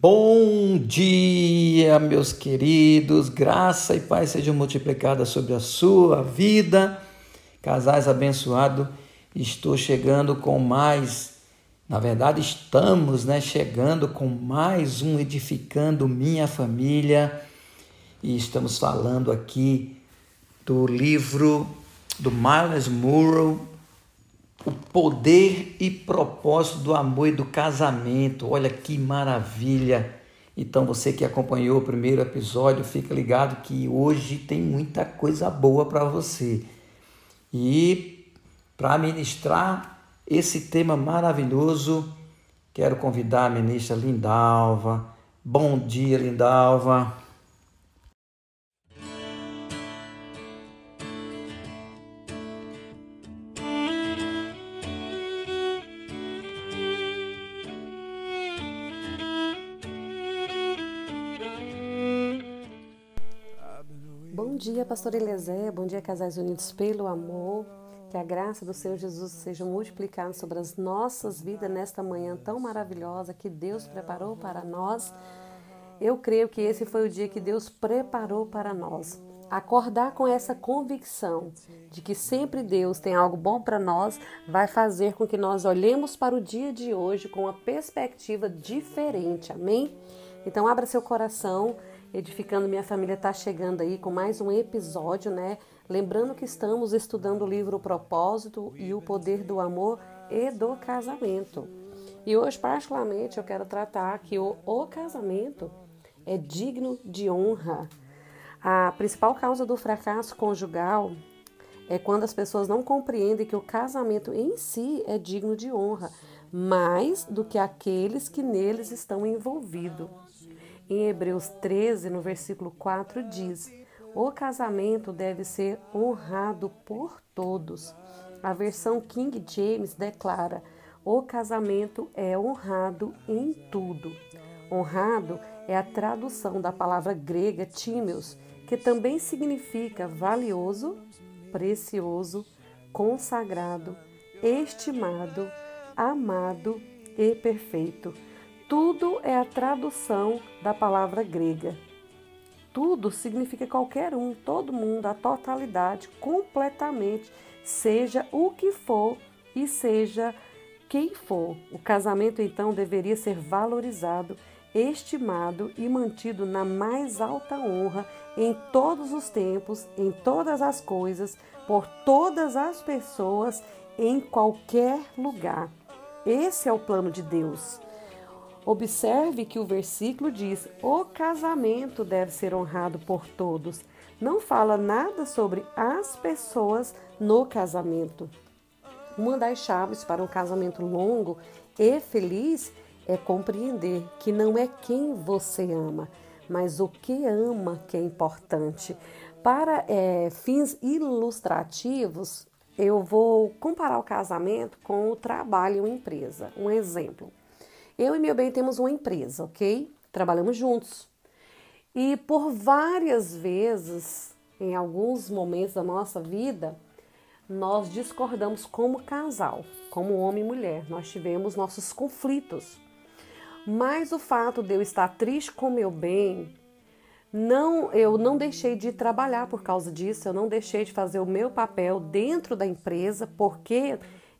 Bom dia, meus queridos, graça e paz sejam multiplicadas sobre a sua vida. Casais abençoados, estou chegando com mais, na verdade, estamos né, chegando com mais um Edificando Minha Família e estamos falando aqui do livro do Miles Murrow, o poder e propósito do amor e do casamento. Olha que maravilha! Então, você que acompanhou o primeiro episódio, fica ligado que hoje tem muita coisa boa para você. E para ministrar esse tema maravilhoso, quero convidar a ministra Lindalva. Bom dia, Lindalva. Dia, pastor Eliezer. Bom dia, casais unidos pelo amor. Que a graça do Senhor Jesus seja multiplicada sobre as nossas vidas nesta manhã tão maravilhosa que Deus preparou para nós. Eu creio que esse foi o dia que Deus preparou para nós. Acordar com essa convicção de que sempre Deus tem algo bom para nós vai fazer com que nós olhemos para o dia de hoje com uma perspectiva diferente. Amém? Então abra seu coração Edificando Minha Família está chegando aí com mais um episódio, né? Lembrando que estamos estudando o livro Propósito e o Poder do Amor e do Casamento. E hoje, particularmente, eu quero tratar que o, o casamento é digno de honra. A principal causa do fracasso conjugal é quando as pessoas não compreendem que o casamento em si é digno de honra, mais do que aqueles que neles estão envolvidos. Em Hebreus 13, no versículo 4, diz: O casamento deve ser honrado por todos. A versão King James declara: O casamento é honrado em tudo. Honrado é a tradução da palavra grega tímios, que também significa valioso, precioso, consagrado, estimado, amado e perfeito. Tudo é a tradução da palavra grega. Tudo significa qualquer um, todo mundo, a totalidade, completamente, seja o que for e seja quem for. O casamento então deveria ser valorizado, estimado e mantido na mais alta honra em todos os tempos, em todas as coisas, por todas as pessoas, em qualquer lugar. Esse é o plano de Deus. Observe que o versículo diz: o casamento deve ser honrado por todos. Não fala nada sobre as pessoas no casamento. Uma das chaves para um casamento longo e feliz é compreender que não é quem você ama, mas o que ama que é importante. Para é, fins ilustrativos, eu vou comparar o casamento com o trabalho em uma empresa. Um exemplo. Eu e meu bem temos uma empresa, ok? Trabalhamos juntos. E por várias vezes, em alguns momentos da nossa vida, nós discordamos como casal, como homem e mulher. Nós tivemos nossos conflitos. Mas o fato de eu estar triste com meu bem, não, eu não deixei de trabalhar por causa disso, eu não deixei de fazer o meu papel dentro da empresa, porque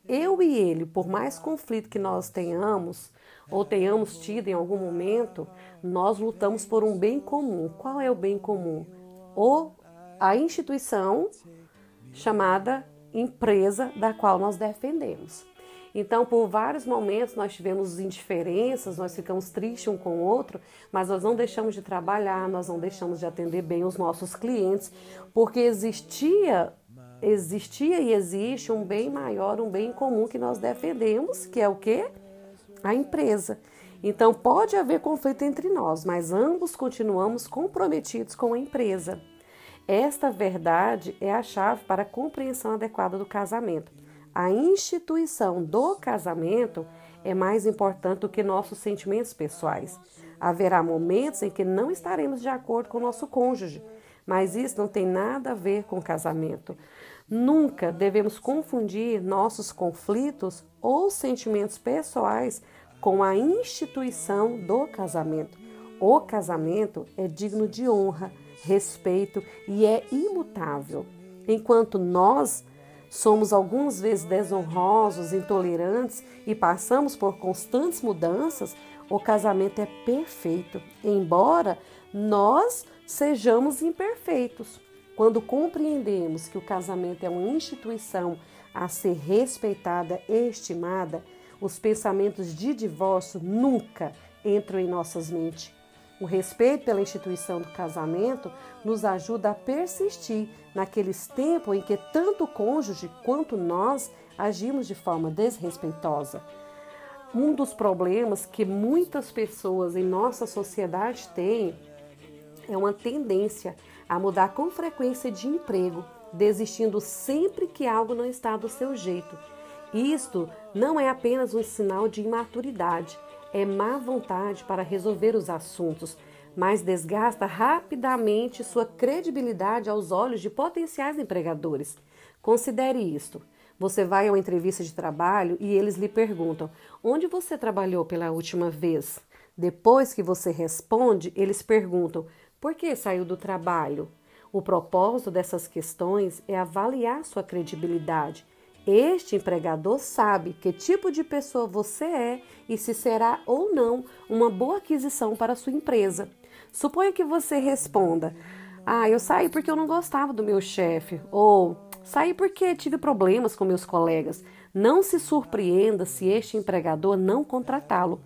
eu e ele, por mais conflito que nós tenhamos, ou tenhamos tido em algum momento, nós lutamos por um bem comum. Qual é o bem comum? Ou a instituição chamada empresa da qual nós defendemos. Então, por vários momentos nós tivemos indiferenças, nós ficamos tristes um com o outro, mas nós não deixamos de trabalhar, nós não deixamos de atender bem os nossos clientes, porque existia existia e existe um bem maior, um bem comum que nós defendemos, que é o quê? a empresa. Então pode haver conflito entre nós, mas ambos continuamos comprometidos com a empresa. Esta verdade é a chave para a compreensão adequada do casamento. A instituição do casamento é mais importante do que nossos sentimentos pessoais. Haverá momentos em que não estaremos de acordo com o nosso cônjuge, mas isso não tem nada a ver com casamento. Nunca devemos confundir nossos conflitos ou sentimentos pessoais com a instituição do casamento. O casamento é digno de honra, respeito e é imutável. Enquanto nós somos algumas vezes desonrosos, intolerantes e passamos por constantes mudanças, o casamento é perfeito, embora nós sejamos imperfeitos. Quando compreendemos que o casamento é uma instituição a ser respeitada e estimada, os pensamentos de divórcio nunca entram em nossas mentes. O respeito pela instituição do casamento nos ajuda a persistir naqueles tempos em que tanto o cônjuge quanto nós agimos de forma desrespeitosa. Um dos problemas que muitas pessoas em nossa sociedade têm é uma tendência a mudar com frequência de emprego, desistindo sempre que algo não está do seu jeito. Isto não é apenas um sinal de imaturidade, é má vontade para resolver os assuntos, mas desgasta rapidamente sua credibilidade aos olhos de potenciais empregadores. Considere isto. Você vai a uma entrevista de trabalho e eles lhe perguntam: onde você trabalhou pela última vez? Depois que você responde, eles perguntam: por que saiu do trabalho? O propósito dessas questões é avaliar sua credibilidade. Este empregador sabe que tipo de pessoa você é e se será ou não uma boa aquisição para sua empresa. Suponha que você responda: Ah, eu saí porque eu não gostava do meu chefe, ou saí porque tive problemas com meus colegas. Não se surpreenda se este empregador não contratá-lo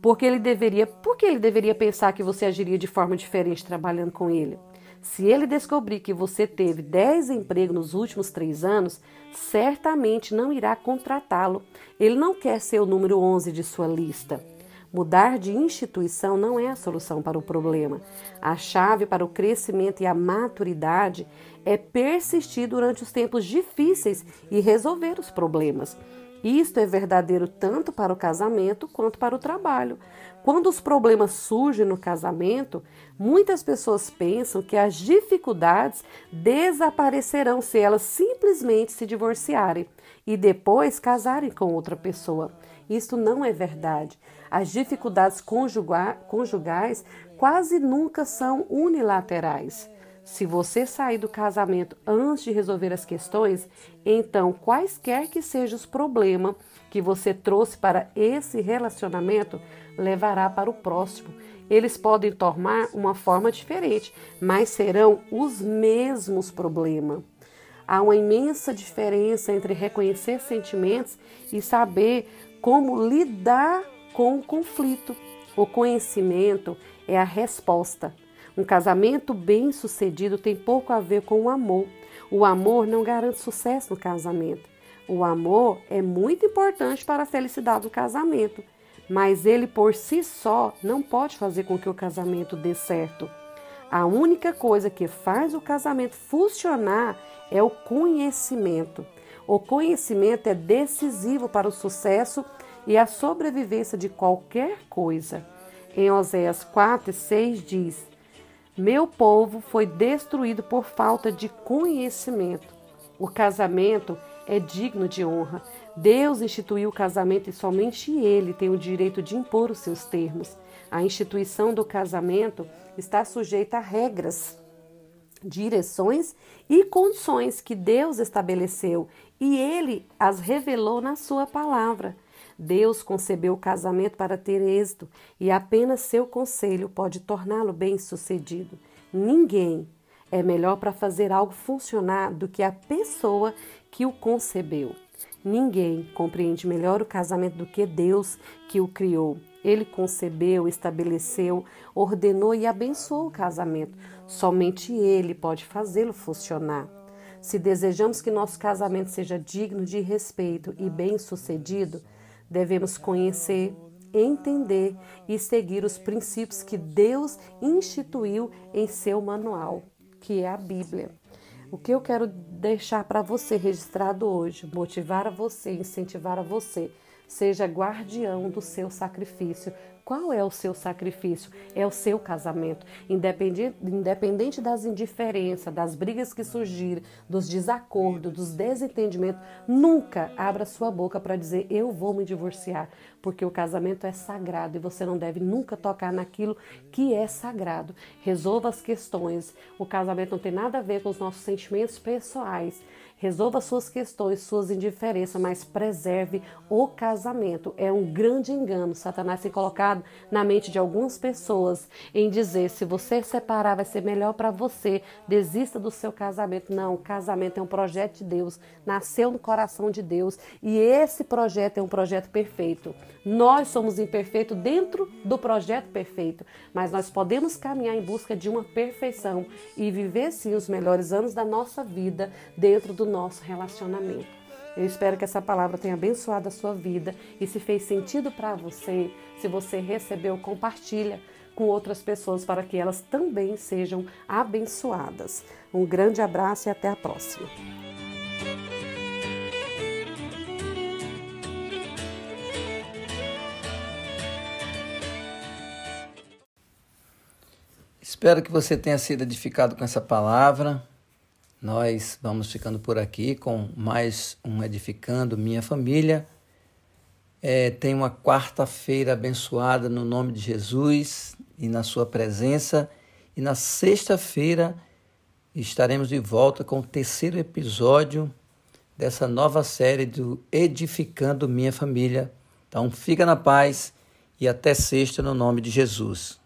porque ele deveria, porque ele deveria pensar que você agiria de forma diferente trabalhando com ele. Se ele descobrir que você teve 10 empregos nos últimos três anos, certamente não irá contratá-lo. Ele não quer ser o número 11 de sua lista. Mudar de instituição não é a solução para o problema. A chave para o crescimento e a maturidade é persistir durante os tempos difíceis e resolver os problemas. Isto é verdadeiro tanto para o casamento quanto para o trabalho. Quando os problemas surgem no casamento, muitas pessoas pensam que as dificuldades desaparecerão se elas simplesmente se divorciarem e depois casarem com outra pessoa. Isto não é verdade. As dificuldades conjugais quase nunca são unilaterais. Se você sair do casamento antes de resolver as questões, então quaisquer que sejam os problemas que você trouxe para esse relacionamento, levará para o próximo. Eles podem tomar uma forma diferente, mas serão os mesmos problemas. Há uma imensa diferença entre reconhecer sentimentos e saber como lidar com o conflito. O conhecimento é a resposta. Um casamento bem-sucedido tem pouco a ver com o amor. O amor não garante sucesso no casamento. O amor é muito importante para a felicidade do casamento, mas ele por si só não pode fazer com que o casamento dê certo. A única coisa que faz o casamento funcionar é o conhecimento. O conhecimento é decisivo para o sucesso e a sobrevivência de qualquer coisa. Em Oséias 4 e 6 diz: meu povo foi destruído por falta de conhecimento. O casamento é digno de honra. Deus instituiu o casamento e somente ele tem o direito de impor os seus termos. A instituição do casamento está sujeita a regras, direções e condições que Deus estabeleceu e ele as revelou na sua palavra. Deus concebeu o casamento para ter êxito e apenas seu conselho pode torná-lo bem-sucedido. Ninguém é melhor para fazer algo funcionar do que a pessoa que o concebeu. Ninguém compreende melhor o casamento do que Deus que o criou. Ele concebeu, estabeleceu, ordenou e abençoou o casamento. Somente ele pode fazê-lo funcionar. Se desejamos que nosso casamento seja digno de respeito e bem-sucedido, Devemos conhecer, entender e seguir os princípios que Deus instituiu em seu manual, que é a Bíblia. O que eu quero deixar para você registrado hoje, motivar a você, incentivar a você, seja guardião do seu sacrifício. Qual é o seu sacrifício? É o seu casamento. Independente, independente das indiferenças, das brigas que surgirem, dos desacordos, dos desentendimentos, nunca abra sua boca para dizer eu vou me divorciar, porque o casamento é sagrado e você não deve nunca tocar naquilo que é sagrado. Resolva as questões. O casamento não tem nada a ver com os nossos sentimentos pessoais. Resolva suas questões, suas indiferenças, mas preserve o casamento. É um grande engano. Satanás tem colocado na mente de algumas pessoas em dizer: se você separar, vai ser melhor para você. Desista do seu casamento. Não, o casamento é um projeto de Deus, nasceu no coração de Deus e esse projeto é um projeto perfeito. Nós somos imperfeitos dentro do projeto perfeito, mas nós podemos caminhar em busca de uma perfeição e viver sim os melhores anos da nossa vida dentro do nosso relacionamento. Eu espero que essa palavra tenha abençoado a sua vida e se fez sentido para você, se você recebeu, compartilha com outras pessoas para que elas também sejam abençoadas. Um grande abraço e até a próxima. Espero que você tenha sido edificado com essa palavra. Nós vamos ficando por aqui com mais um Edificando Minha Família. É, tem uma quarta-feira abençoada no nome de Jesus e na Sua presença. E na sexta-feira estaremos de volta com o terceiro episódio dessa nova série do Edificando Minha Família. Então fica na paz e até sexta no nome de Jesus.